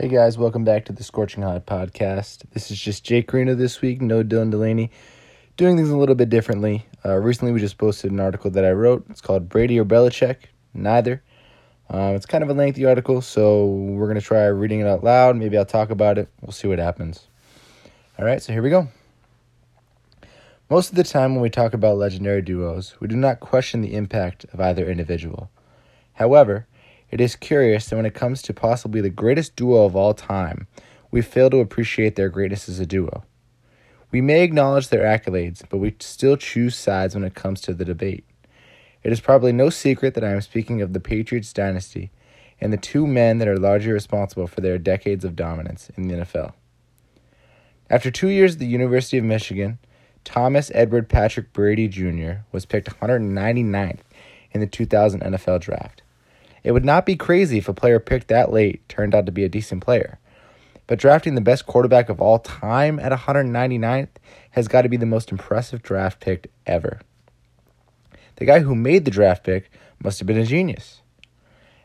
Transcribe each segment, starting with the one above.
Hey guys, welcome back to the Scorching Hot podcast. This is just Jake Reno this week, no Dylan Delaney, doing things a little bit differently. Uh, recently, we just posted an article that I wrote. It's called Brady or Belichick? Neither. Um, it's kind of a lengthy article, so we're going to try reading it out loud. Maybe I'll talk about it. We'll see what happens. All right, so here we go. Most of the time, when we talk about legendary duos, we do not question the impact of either individual. However, it is curious that when it comes to possibly the greatest duo of all time, we fail to appreciate their greatness as a duo. We may acknowledge their accolades, but we still choose sides when it comes to the debate. It is probably no secret that I am speaking of the Patriots dynasty and the two men that are largely responsible for their decades of dominance in the NFL. After two years at the University of Michigan, Thomas Edward Patrick Brady Jr. was picked 199th in the 2000 NFL Draft. It would not be crazy if a player picked that late turned out to be a decent player. But drafting the best quarterback of all time at 199th has got to be the most impressive draft pick ever. The guy who made the draft pick must have been a genius.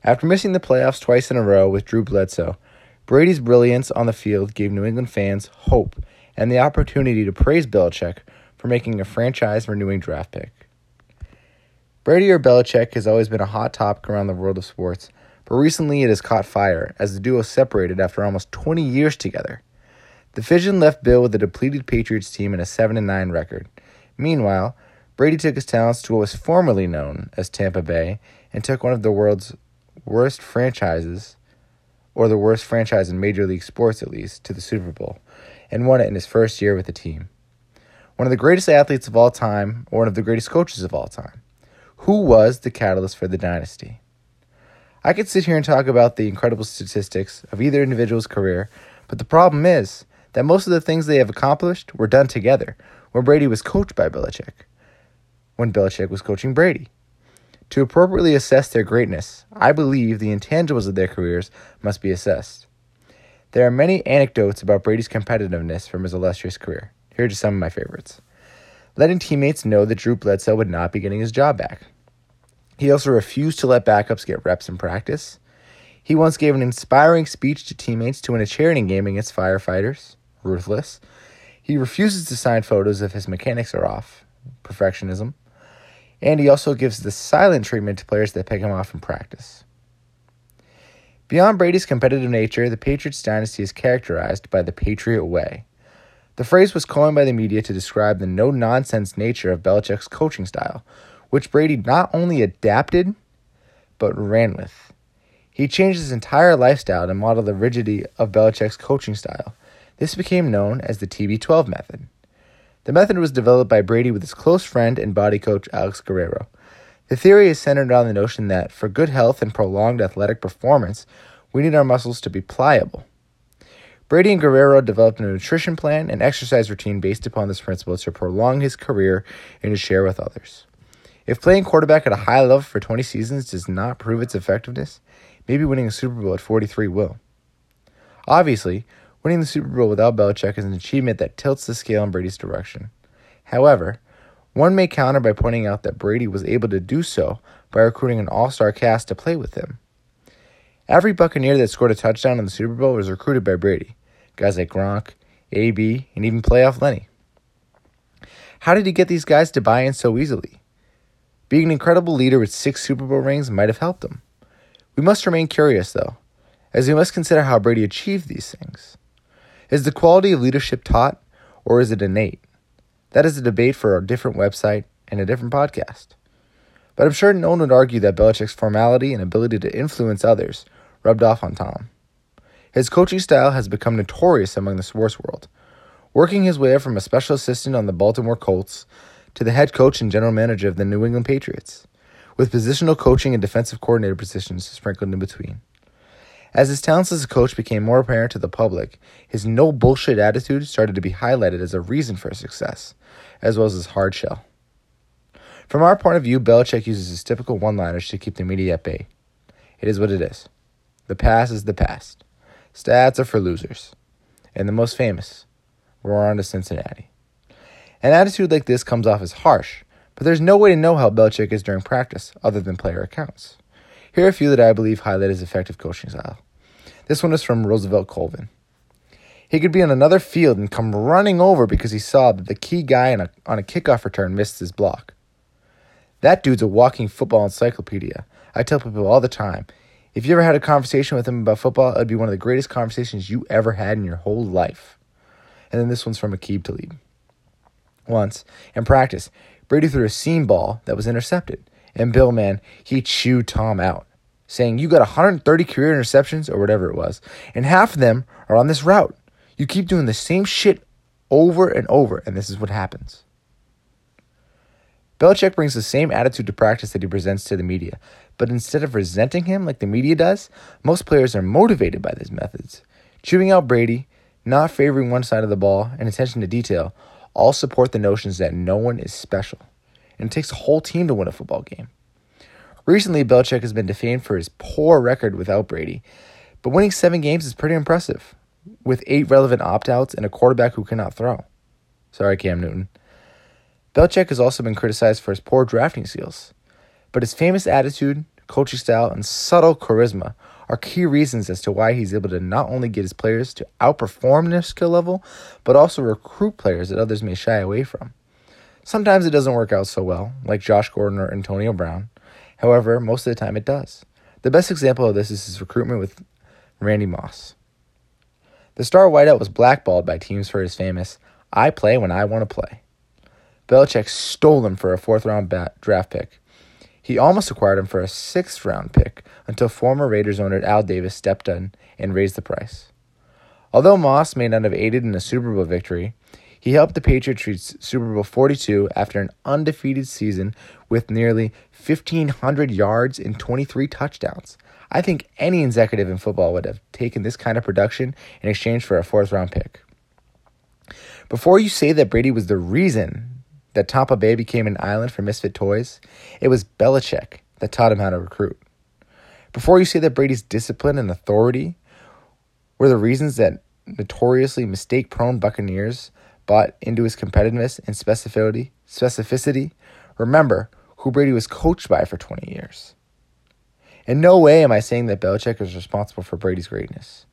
After missing the playoffs twice in a row with Drew Bledsoe, Brady's brilliance on the field gave New England fans hope and the opportunity to praise Belichick for making a franchise renewing draft pick. Brady or Belichick has always been a hot topic around the world of sports, but recently it has caught fire as the duo separated after almost 20 years together. The fission left Bill with a depleted Patriots team and a 7 9 record. Meanwhile, Brady took his talents to what was formerly known as Tampa Bay and took one of the world's worst franchises, or the worst franchise in Major League Sports at least, to the Super Bowl, and won it in his first year with the team. One of the greatest athletes of all time, or one of the greatest coaches of all time. Who was the catalyst for the dynasty? I could sit here and talk about the incredible statistics of either individual's career, but the problem is that most of the things they have accomplished were done together when Brady was coached by Belichick, when Belichick was coaching Brady. To appropriately assess their greatness, I believe the intangibles of their careers must be assessed. There are many anecdotes about Brady's competitiveness from his illustrious career. Here are just some of my favorites. Letting teammates know that Drew Bledsoe would not be getting his job back. He also refused to let backups get reps in practice. He once gave an inspiring speech to teammates to win a charity game against firefighters. Ruthless. He refuses to sign photos if his mechanics are off. Perfectionism. And he also gives the silent treatment to players that pick him off in practice. Beyond Brady's competitive nature, the Patriots dynasty is characterized by the Patriot way. The phrase was coined by the media to describe the no nonsense nature of Belichick's coaching style, which Brady not only adapted, but ran with. He changed his entire lifestyle to model the rigidity of Belichick's coaching style. This became known as the TB12 method. The method was developed by Brady with his close friend and body coach Alex Guerrero. The theory is centered on the notion that for good health and prolonged athletic performance, we need our muscles to be pliable. Brady and Guerrero developed a nutrition plan and exercise routine based upon this principle to prolong his career and to share with others. If playing quarterback at a high level for 20 seasons does not prove its effectiveness, maybe winning a Super Bowl at 43 will. Obviously, winning the Super Bowl without Belichick is an achievement that tilts the scale in Brady's direction. However, one may counter by pointing out that Brady was able to do so by recruiting an all star cast to play with him. Every Buccaneer that scored a touchdown in the Super Bowl was recruited by Brady. Guys like Gronk, AB, and even playoff Lenny. How did he get these guys to buy in so easily? Being an incredible leader with six Super Bowl rings might have helped him. We must remain curious, though, as we must consider how Brady achieved these things. Is the quality of leadership taught, or is it innate? That is a debate for a different website and a different podcast. But I'm sure no one would argue that Belichick's formality and ability to influence others rubbed off on Tom. His coaching style has become notorious among the sports world, working his way up from a special assistant on the Baltimore Colts to the head coach and general manager of the New England Patriots, with positional coaching and defensive coordinator positions sprinkled in between. As his talents as a coach became more apparent to the public, his no bullshit attitude started to be highlighted as a reason for his success, as well as his hard shell. From our point of view, Belichick uses his typical one liners to keep the media at bay. It is what it is. The past is the past. Stats are for losers. And the most famous, we're on to Cincinnati. An attitude like this comes off as harsh, but there's no way to know how Belichick is during practice other than player accounts. Here are a few that I believe highlight his effective coaching style. This one is from Roosevelt Colvin. He could be on another field and come running over because he saw that the key guy on a, on a kickoff return missed his block. That dude's a walking football encyclopedia. I tell people all the time if you ever had a conversation with him about football, it would be one of the greatest conversations you ever had in your whole life. And then this one's from Aqib Talib. Once, in practice, Brady threw a seam ball that was intercepted. And Bill, man, he chewed Tom out, saying, You got 130 career interceptions, or whatever it was, and half of them are on this route. You keep doing the same shit over and over, and this is what happens. Belichick brings the same attitude to practice that he presents to the media, but instead of resenting him like the media does, most players are motivated by these methods. Chewing out Brady, not favoring one side of the ball, and attention to detail all support the notions that no one is special, and it takes a whole team to win a football game. Recently, Belichick has been defamed for his poor record without Brady, but winning seven games is pretty impressive with eight relevant opt outs and a quarterback who cannot throw. Sorry, Cam Newton. Belichick has also been criticized for his poor drafting skills, but his famous attitude, coaching style, and subtle charisma are key reasons as to why he's able to not only get his players to outperform their skill level, but also recruit players that others may shy away from. Sometimes it doesn't work out so well, like Josh Gordon or Antonio Brown. However, most of the time it does. The best example of this is his recruitment with Randy Moss. The star wideout was blackballed by teams for his famous, I play when I want to play. Belichick stole him for a fourth round bat- draft pick. He almost acquired him for a sixth round pick until former Raiders owner Al Davis stepped in and raised the price. Although Moss may not have aided in a Super Bowl victory, he helped the Patriots reach Super Bowl 42 after an undefeated season with nearly 1,500 yards and 23 touchdowns. I think any executive in football would have taken this kind of production in exchange for a fourth round pick. Before you say that Brady was the reason that Tampa Bay became an island for misfit toys, it was Belichick that taught him how to recruit. Before you say that Brady's discipline and authority were the reasons that notoriously mistake prone Buccaneers bought into his competitiveness and specificity, specificity, remember who Brady was coached by for 20 years. In no way am I saying that Belichick is responsible for Brady's greatness.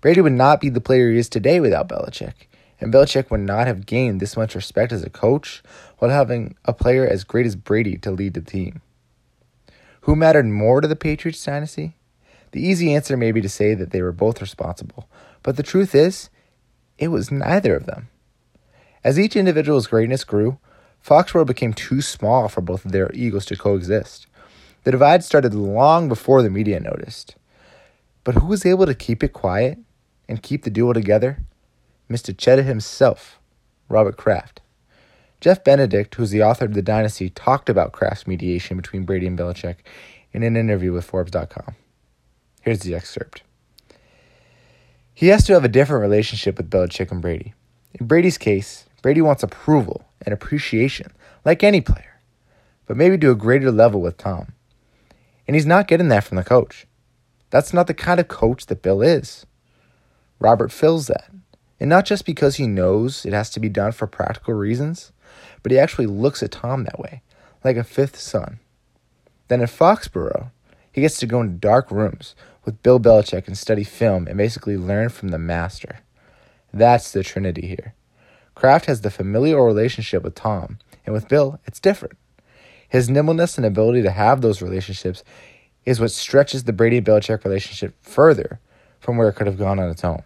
Brady would not be the player he is today without Belichick, and Belichick would not have gained this much respect as a coach while having a player as great as Brady to lead the team. Who mattered more to the Patriots dynasty? The easy answer may be to say that they were both responsible, but the truth is, it was neither of them. As each individual's greatness grew, Foxborough became too small for both of their egos to coexist. The divide started long before the media noticed. But who was able to keep it quiet and keep the duo together? Mr. Cheddar himself, Robert Kraft. Jeff Benedict, who's the author of The Dynasty, talked about Kraft's mediation between Brady and Belichick in an interview with Forbes.com. Here's the excerpt. He has to have a different relationship with Belichick and Brady. In Brady's case, Brady wants approval and appreciation, like any player, but maybe to a greater level with Tom. And he's not getting that from the coach. That's not the kind of coach that Bill is. Robert fills that. And not just because he knows it has to be done for practical reasons, but he actually looks at Tom that way, like a fifth son. Then at Foxborough, he gets to go into dark rooms with Bill Belichick and study film and basically learn from the master. That's the trinity here. Kraft has the familial relationship with Tom, and with Bill, it's different. His nimbleness and ability to have those relationships is what stretches the Brady Belichick relationship further from where it could have gone on its own.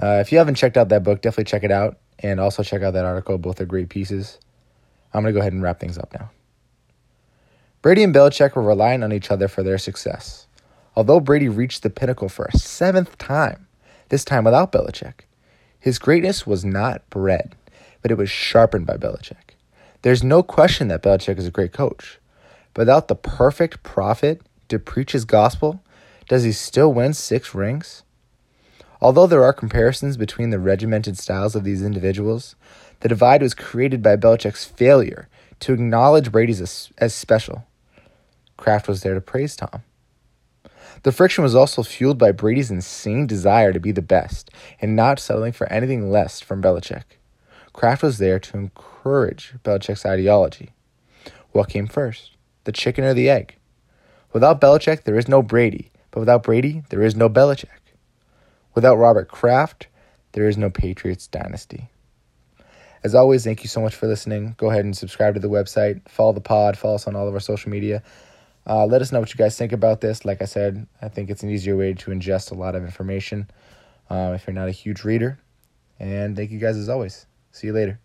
Uh, if you haven't checked out that book, definitely check it out and also check out that article. Both are great pieces. I'm going to go ahead and wrap things up now. Brady and Belichick were relying on each other for their success. Although Brady reached the pinnacle for a seventh time, this time without Belichick, his greatness was not bred, but it was sharpened by Belichick. There's no question that Belichick is a great coach. Without the perfect prophet to preach his gospel, does he still win six rings? Although there are comparisons between the regimented styles of these individuals, the divide was created by Belichick's failure to acknowledge Brady's as, as special. Kraft was there to praise Tom. The friction was also fueled by Brady's insane desire to be the best and not settling for anything less from Belichick. Kraft was there to encourage Belichick's ideology. What came first, the chicken or the egg? Without Belichick, there is no Brady, But without Brady, there is no Belichick. Without Robert Kraft, there is no Patriots dynasty. As always, thank you so much for listening. Go ahead and subscribe to the website, follow the pod, follow us on all of our social media. Uh, let us know what you guys think about this. Like I said, I think it's an easier way to ingest a lot of information uh, if you're not a huge reader. And thank you guys as always. See you later.